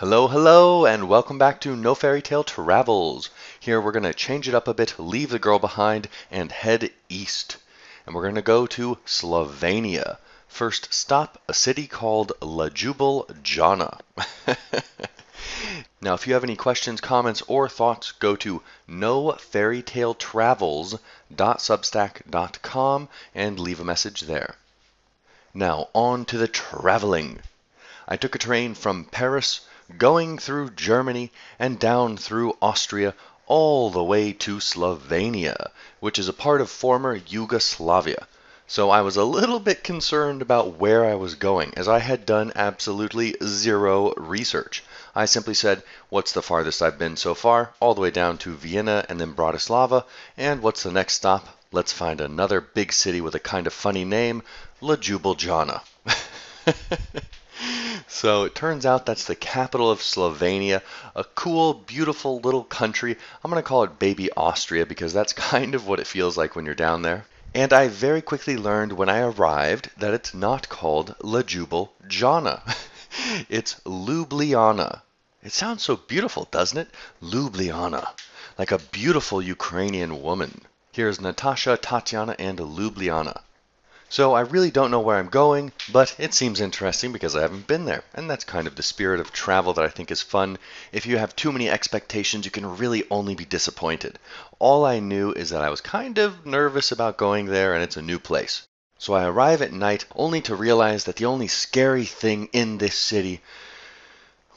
Hello, hello, and welcome back to No Fairy Tale Travels. Here we're going to change it up a bit, leave the girl behind, and head east. And we're going to go to Slovenia. First stop, a city called Ljubljana. now, if you have any questions, comments, or thoughts, go to nofairytaletravels.substack.com and leave a message there. Now, on to the traveling. I took a train from Paris, going through Germany and down through Austria, all the way to Slovenia, which is a part of former Yugoslavia. So I was a little bit concerned about where I was going, as I had done absolutely zero research. I simply said, what's the farthest I've been so far, all the way down to Vienna and then Bratislava, and what's the next stop? Let's find another big city with a kind of funny name, Ljubljana. so it turns out that's the capital of Slovenia, a cool, beautiful little country. I'm going to call it Baby Austria because that's kind of what it feels like when you're down there. And I very quickly learned when I arrived that it's not called Ljubljana. it's Ljubljana. It sounds so beautiful, doesn't it? Ljubljana. Like a beautiful Ukrainian woman. Here's Natasha, Tatiana, and Ljubljana. So I really don't know where I'm going, but it seems interesting because I haven't been there. And that's kind of the spirit of travel that I think is fun. If you have too many expectations, you can really only be disappointed. All I knew is that I was kind of nervous about going there and it's a new place. So I arrive at night only to realize that the only scary thing in this city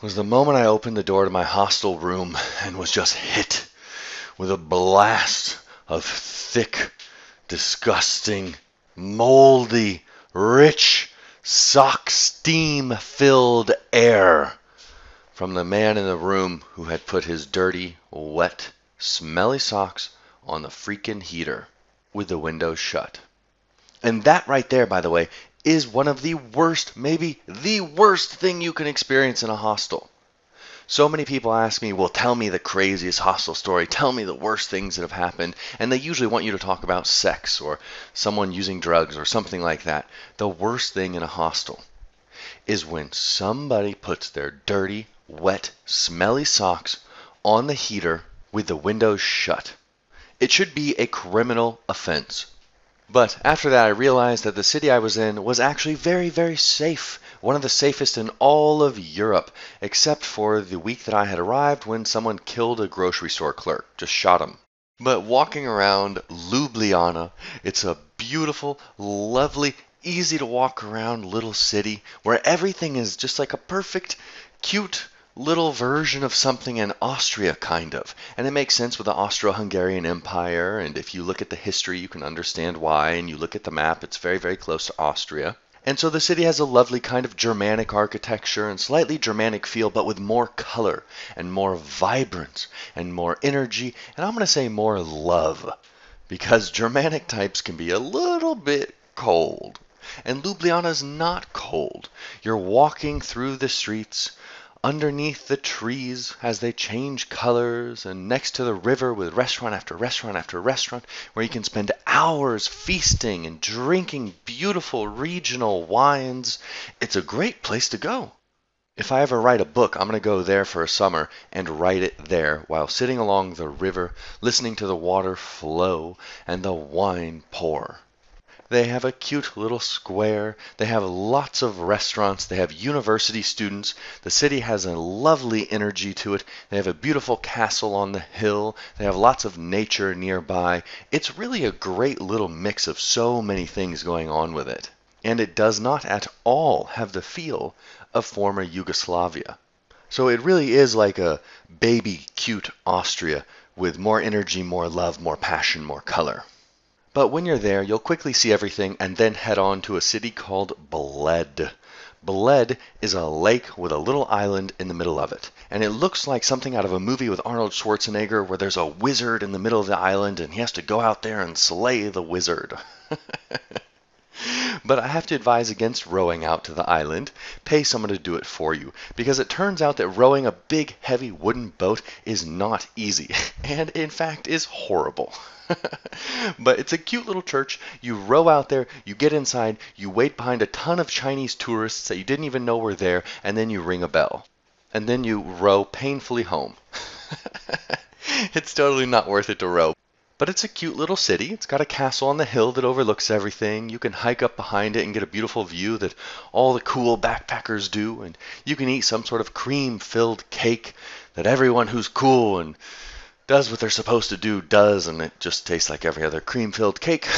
was the moment I opened the door to my hostel room and was just hit with a blast of thick, disgusting, moldy, rich, sock steam filled air from the man in the room who had put his dirty, wet, smelly socks on the freaking heater with the windows shut. And that right there, by the way, is one of the worst, maybe the worst thing you can experience in a hostel. So many people ask me, well, tell me the craziest hostel story. Tell me the worst things that have happened. And they usually want you to talk about sex or someone using drugs or something like that. The worst thing in a hostel is when somebody puts their dirty, wet, smelly socks on the heater with the windows shut. It should be a criminal offense. But after that, I realized that the city I was in was actually very, very safe. One of the safest in all of Europe, except for the week that I had arrived when someone killed a grocery store clerk, just shot him. But walking around Ljubljana, it's a beautiful, lovely, easy to walk around little city where everything is just like a perfect, cute, little version of something in Austria, kind of. And it makes sense with the Austro Hungarian Empire. And if you look at the history, you can understand why. And you look at the map, it's very, very close to Austria. And so the city has a lovely kind of Germanic architecture and slightly Germanic feel, but with more color and more vibrance and more energy. And I'm going to say more love because Germanic types can be a little bit cold. And Ljubljana is not cold. You're walking through the streets underneath the trees as they change colors and next to the river with restaurant after restaurant after restaurant where you can spend hours feasting and drinking beautiful regional wines. It's a great place to go. If I ever write a book, I'm going to go there for a summer and write it there while sitting along the river, listening to the water flow and the wine pour. They have a cute little square. They have lots of restaurants. They have university students. The city has a lovely energy to it. They have a beautiful castle on the hill. They have lots of nature nearby. It's really a great little mix of so many things going on with it. And it does not at all have the feel of former Yugoslavia. So it really is like a baby cute Austria with more energy, more love, more passion, more color. But when you're there, you'll quickly see everything and then head on to a city called Bled. Bled is a lake with a little island in the middle of it. And it looks like something out of a movie with Arnold Schwarzenegger where there's a wizard in the middle of the island and he has to go out there and slay the wizard. But I have to advise against rowing out to the island. Pay someone to do it for you, because it turns out that rowing a big, heavy wooden boat is not easy, and in fact is horrible. but it's a cute little church. You row out there, you get inside, you wait behind a ton of Chinese tourists that you didn't even know were there, and then you ring a bell. and then you row painfully home. it's totally not worth it to row. But it's a cute little city. It's got a castle on the hill that overlooks everything. You can hike up behind it and get a beautiful view that all the cool backpackers do. And you can eat some sort of cream filled cake that everyone who's cool and does what they're supposed to do does. And it just tastes like every other cream filled cake.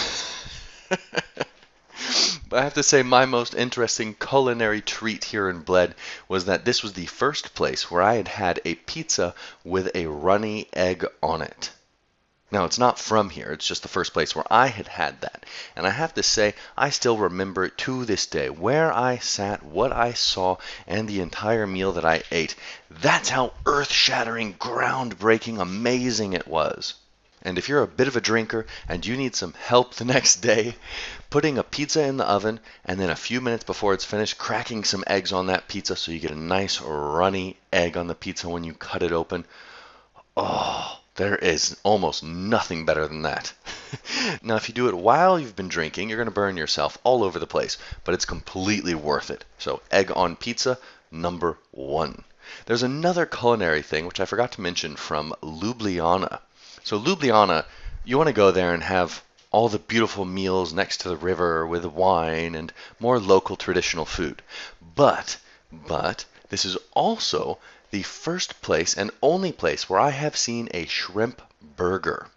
But I have to say, my most interesting culinary treat here in Bled was that this was the first place where I had had a pizza with a runny egg on it. Now, it's not from here, it's just the first place where I had had that. And I have to say, I still remember it to this day where I sat, what I saw, and the entire meal that I ate. That's how earth shattering, groundbreaking, amazing it was. And if you're a bit of a drinker and you need some help the next day, putting a pizza in the oven and then a few minutes before it's finished, cracking some eggs on that pizza so you get a nice runny egg on the pizza when you cut it open. Oh, there is almost nothing better than that. now, if you do it while you've been drinking, you're going to burn yourself all over the place, but it's completely worth it. So, egg on pizza, number one. There's another culinary thing which I forgot to mention from Ljubljana. So Ljubljana, you want to go there and have all the beautiful meals next to the river with wine and more local traditional food. But, but, this is also the first place and only place where I have seen a shrimp burger.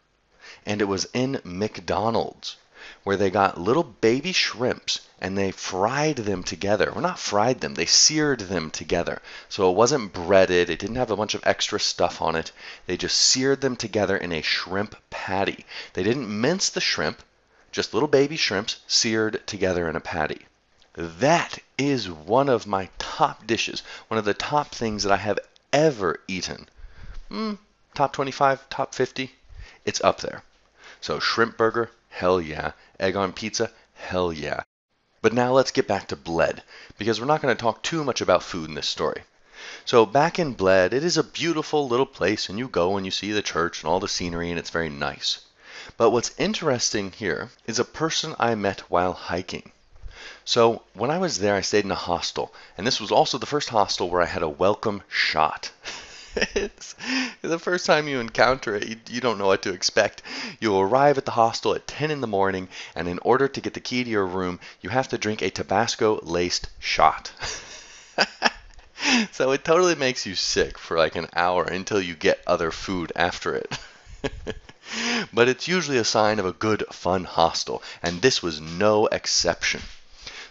And it was in McDonald's where they got little baby shrimps and they fried them together. Well, not fried them, they seared them together. So it wasn't breaded, it didn't have a bunch of extra stuff on it. They just seared them together in a shrimp patty. They didn't mince the shrimp, just little baby shrimps seared together in a patty. That is one of my top dishes, one of the top things that I have ever eaten. Mm, top 25, top 50, it's up there. So shrimp burger, hell yeah. Egg on pizza, hell yeah. But now let's get back to Bled, because we're not going to talk too much about food in this story. So back in Bled, it is a beautiful little place, and you go and you see the church and all the scenery, and it's very nice. But what's interesting here is a person I met while hiking. So when I was there, I stayed in a hostel, and this was also the first hostel where I had a welcome shot. it's the first time you encounter it, you, you, don't know what to expect. You arrive at the hostel at 10 in the morning, and in order to get the key to your room, you have to drink a Tabasco laced shot. so it totally makes you sick for like an hour until you get other food after it. but it's usually a sign of a good, fun hostel, and this was no exception.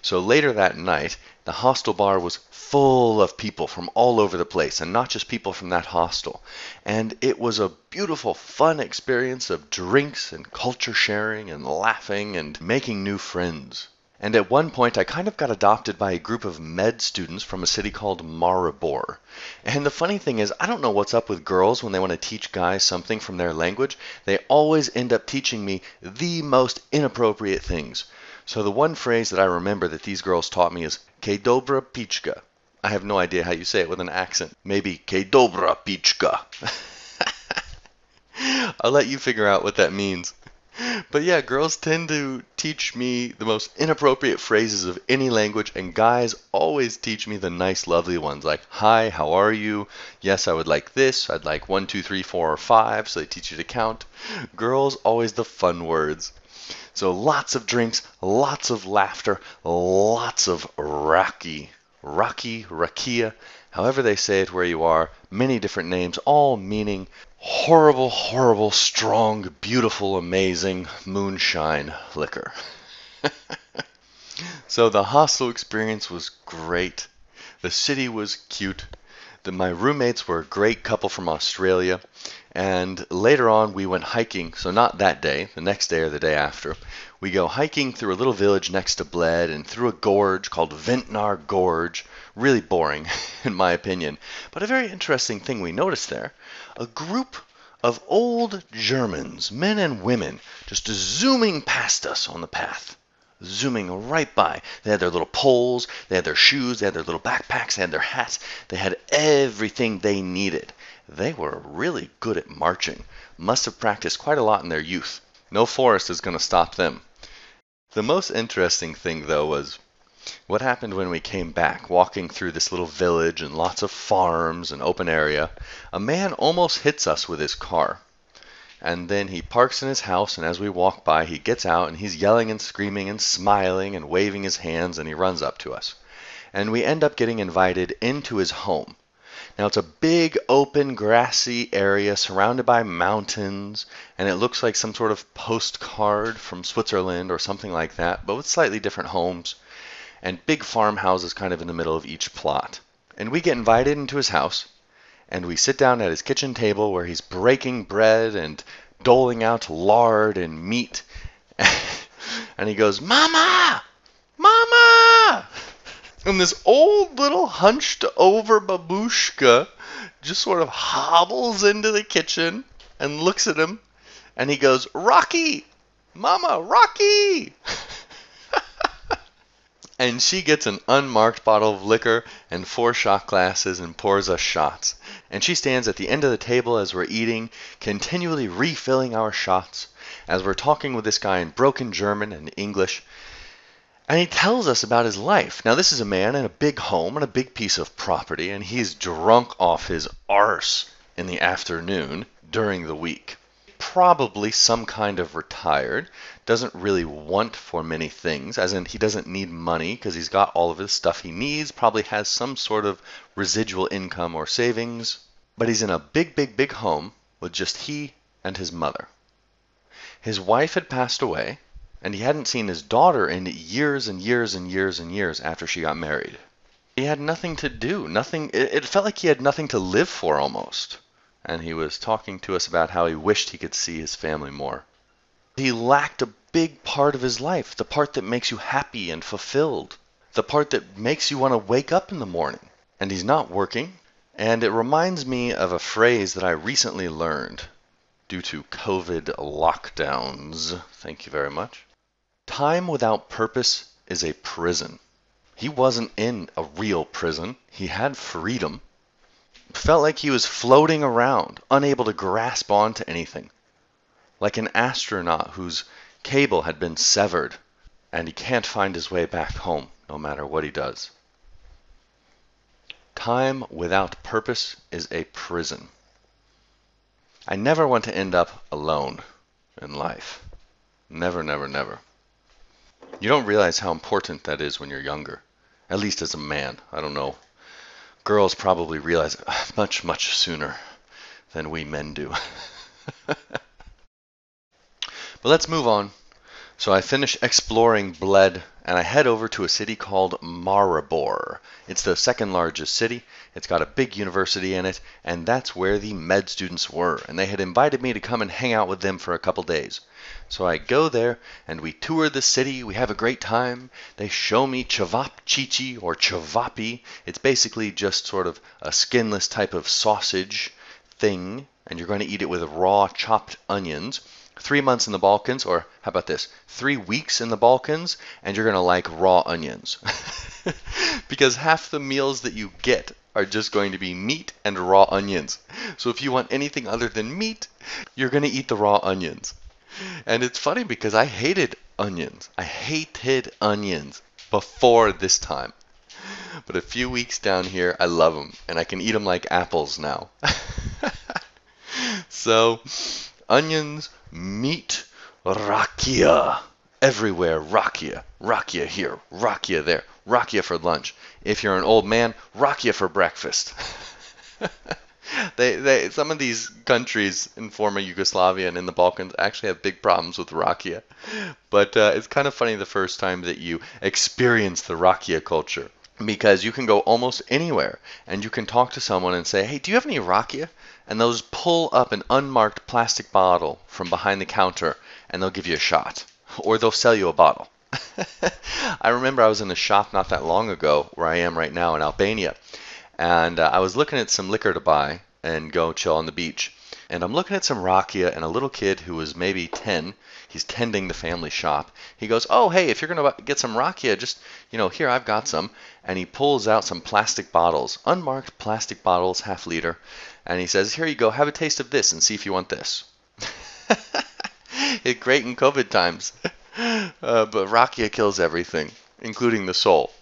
So later that night, the hostel bar was full of people from all over the place, and not just people from that hostel. And it was a beautiful, fun experience of drinks and culture sharing and laughing and making new friends. And at one point, I kind of got adopted by a group of med students from a city called Maribor. And the funny thing is, I don't know what's up with girls when they want to teach guys something from their language. They always end up teaching me the most inappropriate things. So the one phrase that I remember that these girls taught me is "Que dobra pichka." I have no idea how you say it with an accent. Maybe "Que dobra pichka." I'll let you figure out what that means. But yeah, girls tend to teach me the most inappropriate phrases of any language, and guys always teach me the nice, lovely ones like, Hi, how are you? Yes, I would like this. I'd like one, two, three, four, or five, so they teach you to count. Girls always the fun words. So lots of drinks, lots of laughter, lots of raki, raki, rakia, however they say it where you are, many different names, all meaning horrible, horrible, strong, beautiful, amazing moonshine liquor. so the hostel experience was great. The city was cute. The, my roommates were a great couple from Australia. And later on, we went hiking. So, not that day, the next day or the day after. We go hiking through a little village next to Bled and through a gorge called Vintgar Gorge. Really boring, in my opinion. But a very interesting thing we noticed there a group of old Germans, men and women, just zooming past us on the path. Zooming right by. They had their little poles, they had their shoes, they had their little backpacks, they had their hats, they had everything they needed. They were really good at marching, must have practiced quite a lot in their youth. No forest is going to stop them. The most interesting thing, though, was What happened when we came back, walking through this little village and lots of farms and open area? A man almost hits us with his car. And then he parks in his house, and as we walk by, he gets out and he's yelling and screaming and smiling and waving his hands, and he runs up to us. And we end up getting invited into his home. Now, it's a big, open, grassy area surrounded by mountains, and it looks like some sort of postcard from Switzerland or something like that, but with slightly different homes, and big farmhouses kind of in the middle of each plot. And we get invited into his house, and we sit down at his kitchen table where he's breaking bread and doling out lard and meat. and he goes, Mama! Mama! And this old little hunched over babushka just sort of hobbles into the kitchen and looks at him and he goes, raki! Mama, raki! and she gets an unmarked bottle of liquor and four shot glasses and pours us shots. And she stands at the end of the table as we're eating, continually refilling our shots, as we're talking with this guy in broken German and English. And he tells us about his life. Now, this is a man in a big home and a big piece of property, and he's drunk off his arse in the afternoon during the week probably some kind of retired, doesn't really want for many things, as in he doesn't need money because he's got all of his stuff he needs, probably has some sort of residual income or savings, but he's in a big, big, big home with just he and his mother. His wife had passed away, and he hadn't seen his daughter in years and years and years and years after she got married. He had nothing to do, nothing, it, it felt like he had nothing to live for almost and he was talking to us about how he wished he could see his family more. He lacked a big part of his life, the part that makes you happy and fulfilled, the part that makes you want to wake up in the morning. And he's not working. And it reminds me of a phrase that I recently learned due to COVID lockdowns. Thank you very much. Time without purpose is a prison. He wasn't in a real prison, he had freedom felt like he was floating around, unable to grasp onto anything. Like an astronaut whose cable had been severed and he can't find his way back home no matter what he does. Time without purpose is a prison. I never want to end up alone in life. Never, never, never. You don't realize how important that is when you're younger. At least as a man. I don't know girls probably realize it much, much sooner than we men do. but let's move on. So I finish exploring Bled and I head over to a city called Maribor. It's the second largest city. It's got a big university in it, and that's where the med students were. And they had invited me to come and hang out with them for a couple days. So I go there and we tour the city. We have a great time. They show me cevapcici or cevapi. It's basically just sort of a skinless type of sausage thing, and you're going to eat it with raw chopped onions. Three months in the Balkans, or how about this? Three weeks in the Balkans, and you're going to like raw onions. because half the meals that you get are just going to be meat and raw onions. So if you want anything other than meat, you're going to eat the raw onions. And it's funny because I hated onions. I hated onions before this time. But a few weeks down here, I love them. And I can eat them like apples now. so, onions, meat, rakia. Everywhere, rakia. Rakia here, rakia there, rakia for lunch. If you're an old man, rakia for breakfast. they, they, some of these countries in former Yugoslavia and in the Balkans actually have big problems with rakia. But uh, it's kind of funny the first time that you experience the rakia culture because you can go almost anywhere and you can talk to someone and say, "Hey, do you have any rakia?" And they'll just pull up an unmarked plastic bottle from behind the counter and they'll give you a shot, or they'll sell you a bottle. I remember I was in a shop not that long ago where I am right now in Albania, and uh, I was looking at some liquor to buy and go chill on the beach. And I'm looking at some rakia and a little kid who was maybe 10. He's tending the family shop. He goes, "Oh, hey, if you're gonna get some rakia, just you know, here I've got some." And he pulls out some plastic bottles, unmarked plastic bottles, half liter, and he says, "Here you go, have a taste of this and see if you want this." it's great in COVID times, uh, but rakia kills everything. including the soul.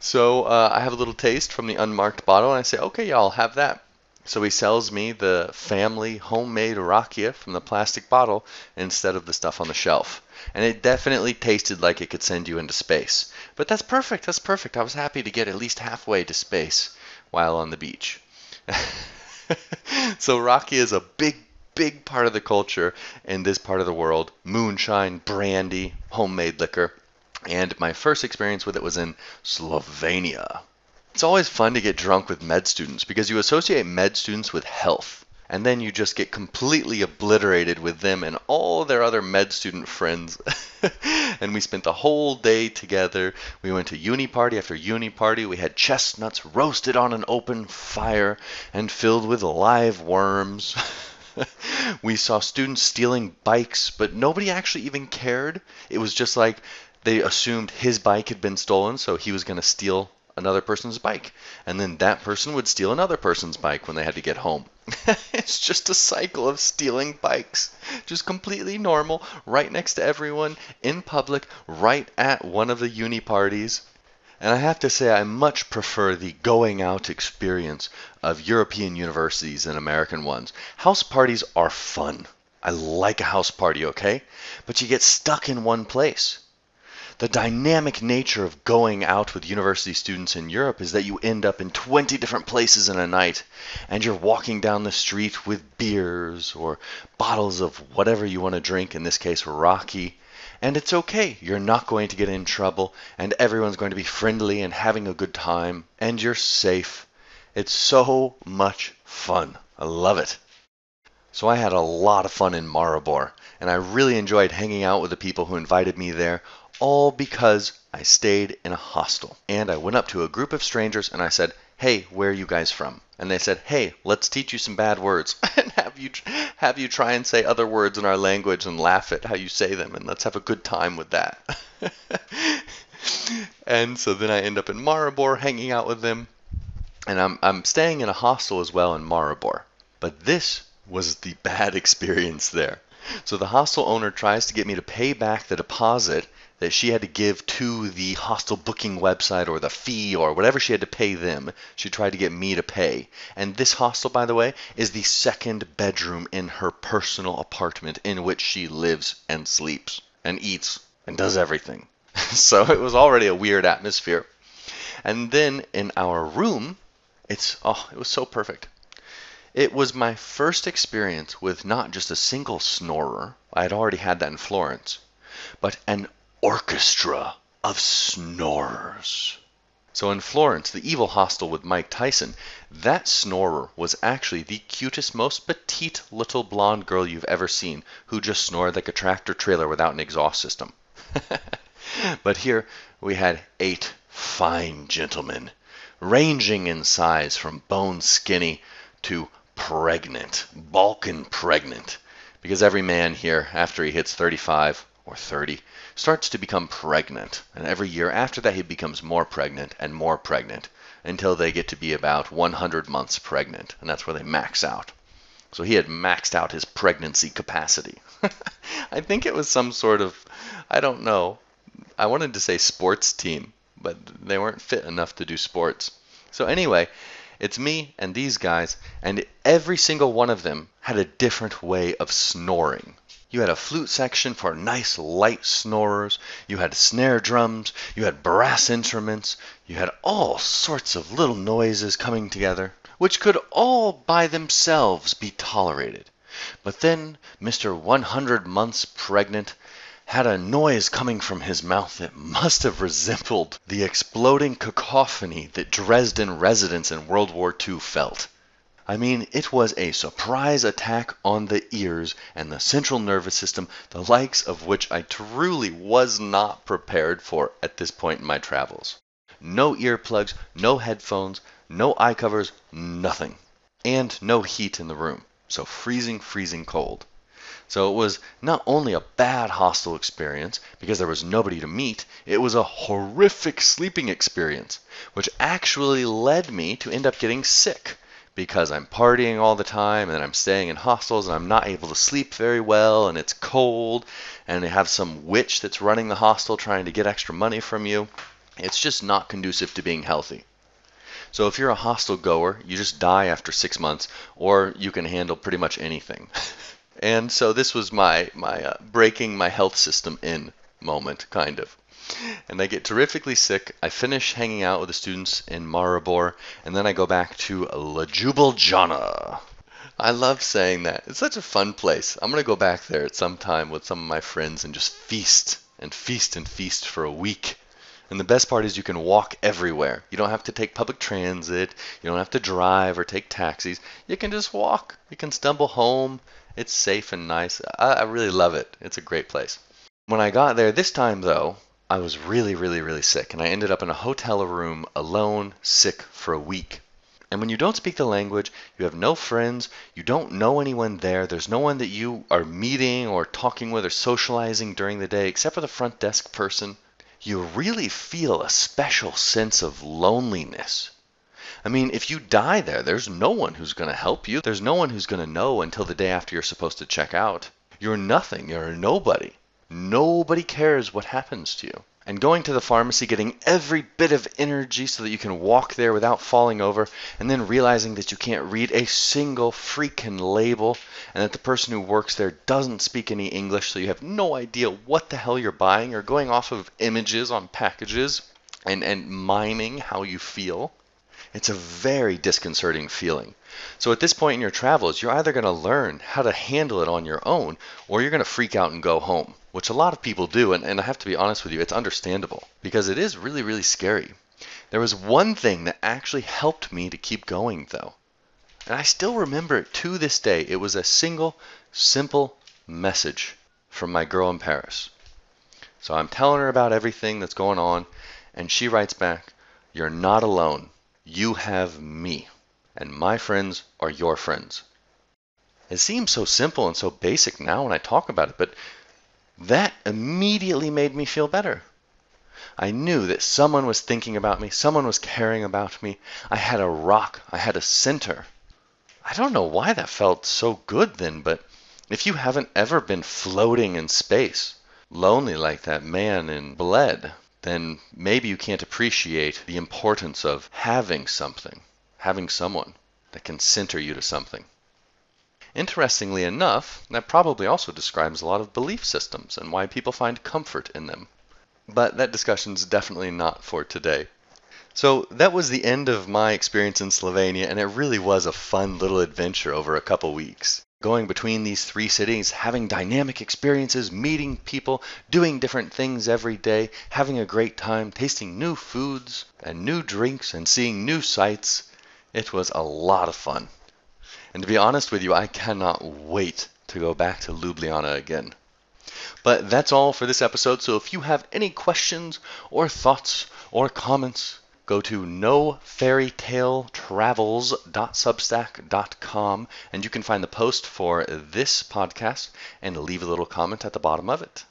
So uh, I have a little taste from the unmarked bottle, and I say, okay, y'all have that. So he sells me the family homemade rakia from the plastic bottle instead of the stuff on the shelf. And it definitely tasted like it could send you into space. But that's perfect. That's perfect. I was happy to get at least halfway to space while on the beach. so rakia is a big, big part of the culture in this part of the world. Moonshine, brandy, homemade liquor. And my first experience with it was in Slovenia. It's always fun to get drunk with med students because you associate med students with health. And then you just get completely obliterated with them and all their other med student friends. and we spent the whole day together. We went to uni party after uni party. We had chestnuts roasted on an open fire and filled with live worms. we saw students stealing bikes, but nobody actually even cared. It was just like they assumed his bike had been stolen, so he was going to steal another person's bike. And then that person would steal another person's bike when they had to get home. it's just a cycle of stealing bikes. Just completely normal, right next to everyone, in public, right at one of the uni parties. And I have to say, I much prefer the going out experience of European universities than American ones. House parties are fun. I like a house party, okay? But you get stuck in one place the dynamic nature of going out with university students in Europe is that you end up in 20 different places in a night and you're walking down the street with beers or bottles of whatever you want to drink, in this case, raki. And it's okay. You're not going to get in trouble and everyone's going to be friendly and having a good time and you're safe. It's so much fun. I love it. So I had a lot of fun in Maribor, and I really enjoyed hanging out with the people who invited me there, all because I stayed in a hostel. And I went up to a group of strangers and I said, "Hey, where are you guys from?" And they said, "Hey, let's teach you some bad words and have you have you try and say other words in our language and laugh at how you say them and let's have a good time with that." and so then I end up in Maribor hanging out with them. And I'm I'm staying in a hostel as well in Maribor. But this was the bad experience there. So the hostel owner tries to get me to pay back the deposit that she had to give to the hostel booking website or the fee or whatever she had to pay them. She tried to get me to pay. And this hostel, by the way, is the second bedroom in her personal apartment in which she lives and sleeps and eats and does everything. so it was already a weird atmosphere. And then in our room, it's oh, it was so perfect. It was my first experience with not just a single snorer. I had already had that in Florence, but an orchestra of snorers. So in Florence, the evil hostel with Mike Tyson, that snorer was actually the cutest, most petite little blonde girl you've ever seen who just snored like a tractor trailer without an exhaust system. but here we had eight fine gentlemen, ranging in size from bone skinny to pregnant, Balkan pregnant, because every man here, after he hits 35 or 30, starts to become pregnant. And every year after that, he becomes more pregnant and more pregnant until they get to be about 100 months pregnant. And that's where they max out. So he had maxed out his pregnancy capacity. I think it was some sort of, I don't know. I wanted to say sports team, but they weren't fit enough to do sports. So anyway, it's me and these guys, and every single one of them had a different way of snoring. You had a flute section for nice light snorers. You had snare drums. You had brass instruments. You had all sorts of little noises coming together, which could all by themselves be tolerated. But then Mr. One Hundred Months Pregnant had a noise coming from his mouth that must have resembled the exploding cacophony that Dresden residents in World War II felt. I mean, it was a surprise attack on the ears and the central nervous system, the likes of which I truly was not prepared for at this point in my travels. No earplugs, no headphones, no eye covers, nothing. And no heat in the room, so freezing, freezing cold. So it was not only a bad hostel experience because there was nobody to meet, it was a horrific sleeping experience, which actually led me to end up getting sick because I'm partying all the time and I'm staying in hostels and I'm not able to sleep very well and it's cold and they have some witch that's running the hostel trying to get extra money from you. It's just not conducive to being healthy. So if you're a hostel goer, you just die after six months, or you can handle pretty much anything. and so this was my my uh, breaking my health system in moment, kind of. And I get terrifically sick. I finish hanging out with the students in Maribor, and then I go back to La. I love saying that. It's such a fun place. I'm going to go back there at some time with some of my friends and just feast and feast and feast for a week. And the best part is you can walk everywhere. You don't have to take public transit. You don't have to drive or take taxis. You can just walk. You can stumble home. It's safe and nice. I, I really love it. It's a great place. When I got there this time, though, I was really, really, really sick, and I ended up in a hotel room alone, sick for a week. And when you don't speak the language, you have no friends, you don't know anyone there, there's no one that you are meeting or talking with or socializing during the day except for the front desk person, you really feel a special sense of loneliness. I mean, if you die there, there's no one who's going to help you. There's no one who's going to know until the day after you're supposed to check out. You're nothing. You're a nobody. Nobody cares what happens to you. And going to the pharmacy, getting every bit of energy so that you can walk there without falling over, and then realizing that you can't read a single freaking label, and that the person who works there doesn't speak any English, so you have no idea what the hell you're buying. You're going off of images on packages and, and miming how you feel. It's a very disconcerting feeling. So at this point in your travels, you're either going to learn how to handle it on your own, or you're going to freak out and go home, which a lot of people do. And, and I have to be honest with you, it's understandable because it is really, really scary. There was one thing that actually helped me to keep going, though. And I still remember it to this day. It was a single, simple message from my girl in Paris. So I'm telling her about everything that's going on, and she writes back, You're not alone. You have me, and my friends are your friends. It seems so simple and so basic now when I talk about it, but that immediately made me feel better. I knew that someone was thinking about me, someone was caring about me. I had a rock, I had a center. I don't know why that felt so good then, but if you haven't ever been floating in space, lonely like that man in Bled, then maybe you can't appreciate the importance of having something, having someone that can center you to something. Interestingly enough, that probably also describes a lot of belief systems and why people find comfort in them. But that discussion is definitely not for today. So that was the end of my experience in Slovenia, and it really was a fun little adventure over a couple weeks going between these three cities, having dynamic experiences, meeting people, doing different things every day, having a great time, tasting new foods and new drinks, and seeing new sights. It was a lot of fun. And to be honest with you, I cannot wait to go back to Ljubljana again. But that's all for this episode. So if you have any questions or thoughts or comments, go to nofairytaletravels.substack.com and you can find the post for this podcast and leave a little comment at the bottom of it.